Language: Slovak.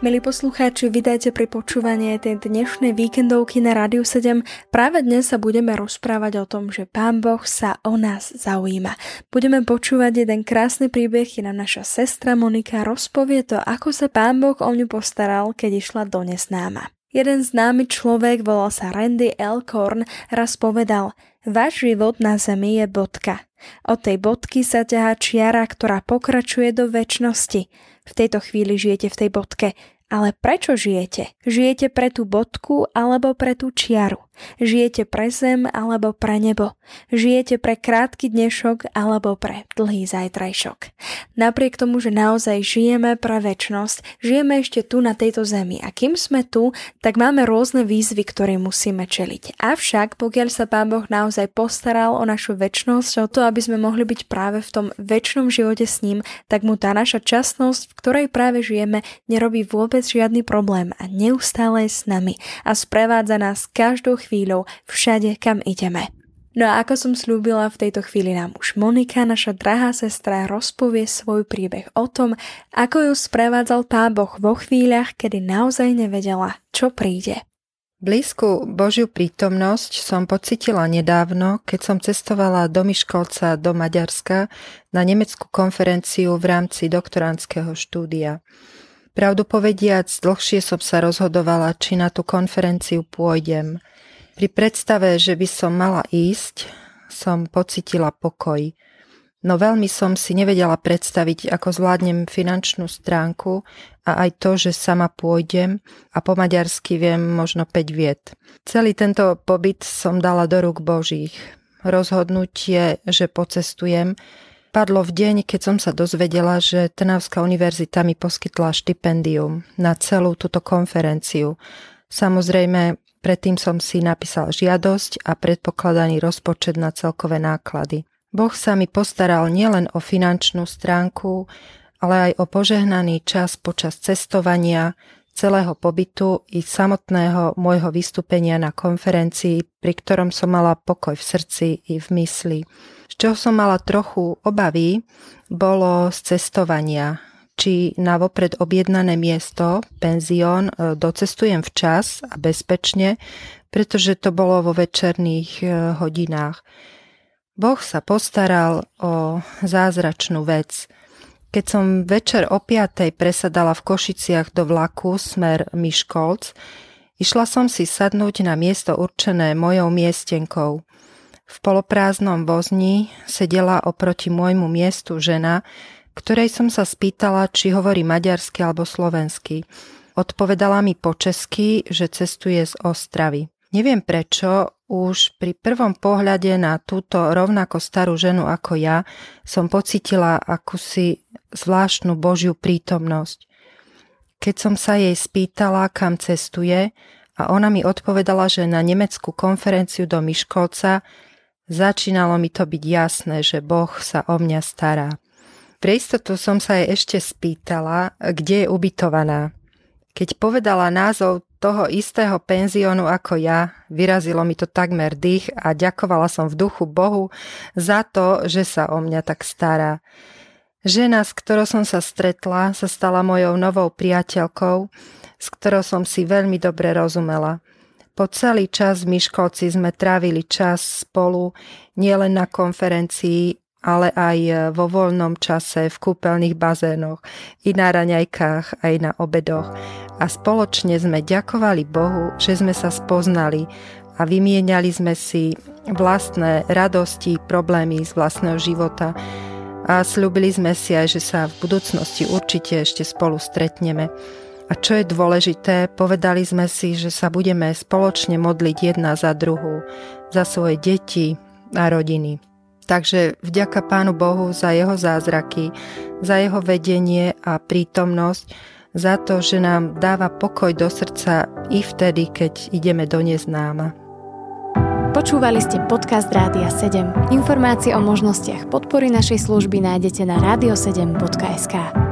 Milí poslucháči, vydajte pri počúvaní tej dnešnej víkendovky na Rádiu 7. Práve dnes sa budeme rozprávať o tom, že Pán Boh sa o nás zaujíma. Budeme počúvať jeden krásny príbeh, je nám naša sestra Monika rozpovie to, ako sa Pán Boh o ňu postaral, keď išla do neznáma. Jeden známy človek, volal sa Randy Elkhorn, raz povedal Váš život na zemi je bodka. Od tej bodky sa ťahá čiara, ktorá pokračuje do väčšnosti. V tejto chvíli žijete v tej bodke. Ale prečo žijete? Žijete pre tú bodku alebo pre tú čiaru? Žijete pre zem alebo pre nebo? Žijete pre krátky dnešok alebo pre dlhý zajtrajšok? Napriek tomu, že naozaj žijeme pre väčnosť, žijeme ešte tu na tejto zemi a kým sme tu, tak máme rôzne výzvy, ktoré musíme čeliť. Avšak, pokiaľ sa Pán Boh naozaj postaral o našu väčnosť, o to, aby sme mohli byť práve v tom väčšnom živote s ním, tak mu tá naša časnosť, v ktorej práve žijeme, nerobí vôbec žiadny problém a neustále je s nami a sprevádza nás každou chvíľu chvíľou všade, kam ideme. No a ako som slúbila, v tejto chvíli nám už Monika, naša drahá sestra, rozpovie svoj príbeh o tom, ako ju sprevádzal Pán Boh vo chvíľach, kedy naozaj nevedela, čo príde. Blízku Božiu prítomnosť som pocitila nedávno, keď som cestovala do Miškolca do Maďarska na nemeckú konferenciu v rámci doktorandského štúdia. Pravdu povediac, dlhšie som sa rozhodovala, či na tú konferenciu pôjdem – pri predstave, že by som mala ísť, som pocitila pokoj. No veľmi som si nevedela predstaviť, ako zvládnem finančnú stránku a aj to, že sama pôjdem a po maďarsky viem možno 5 viet. Celý tento pobyt som dala do rúk Božích. Rozhodnutie, že pocestujem, padlo v deň, keď som sa dozvedela, že Trnavská univerzita mi poskytla štipendium na celú túto konferenciu. Samozrejme, Predtým som si napísal žiadosť a predpokladaný rozpočet na celkové náklady. Boh sa mi postaral nielen o finančnú stránku, ale aj o požehnaný čas počas cestovania, celého pobytu i samotného môjho vystúpenia na konferencii, pri ktorom som mala pokoj v srdci i v mysli. Z čoho som mala trochu obavy, bolo z cestovania, či na vopred objednané miesto, penzión, e, docestujem včas a bezpečne, pretože to bolo vo večerných e, hodinách. Boh sa postaral o zázračnú vec. Keď som večer o piatej presadala v Košiciach do vlaku smer Miškolc, išla som si sadnúť na miesto určené mojou miestenkou. V poloprázdnom vozni sedela oproti môjmu miestu žena, ktorej som sa spýtala, či hovorí maďarsky alebo slovensky. Odpovedala mi po česky, že cestuje z Ostravy. Neviem prečo, už pri prvom pohľade na túto rovnako starú ženu ako ja som pocitila akúsi zvláštnu Božiu prítomnosť. Keď som sa jej spýtala, kam cestuje, a ona mi odpovedala, že na nemeckú konferenciu do Miškolca, začínalo mi to byť jasné, že Boh sa o mňa stará. Pre istotu som sa jej ešte spýtala, kde je ubytovaná. Keď povedala názov toho istého penziónu ako ja, vyrazilo mi to takmer dých a ďakovala som v duchu Bohu za to, že sa o mňa tak stará. Žena, s ktorou som sa stretla, sa stala mojou novou priateľkou, s ktorou som si veľmi dobre rozumela. Po celý čas v Miškolci sme trávili čas spolu, nielen na konferencii, ale aj e, vo voľnom čase v kúpeľných bazénoch, i na raňajkách, aj na obedoch. A spoločne sme ďakovali Bohu, že sme sa spoznali a vymieniali sme si vlastné radosti, problémy z vlastného života a slúbili sme si aj, že sa v budúcnosti určite ešte spolu stretneme. A čo je dôležité, povedali sme si, že sa budeme spoločne modliť jedna za druhú, za svoje deti a rodiny. Takže vďaka Pánu Bohu za jeho zázraky, za jeho vedenie a prítomnosť, za to, že nám dáva pokoj do srdca i vtedy, keď ideme do neznáma. Počúvali ste podcast Rádia 7. Informácie o možnostiach podpory našej služby nájdete na radio7.sk.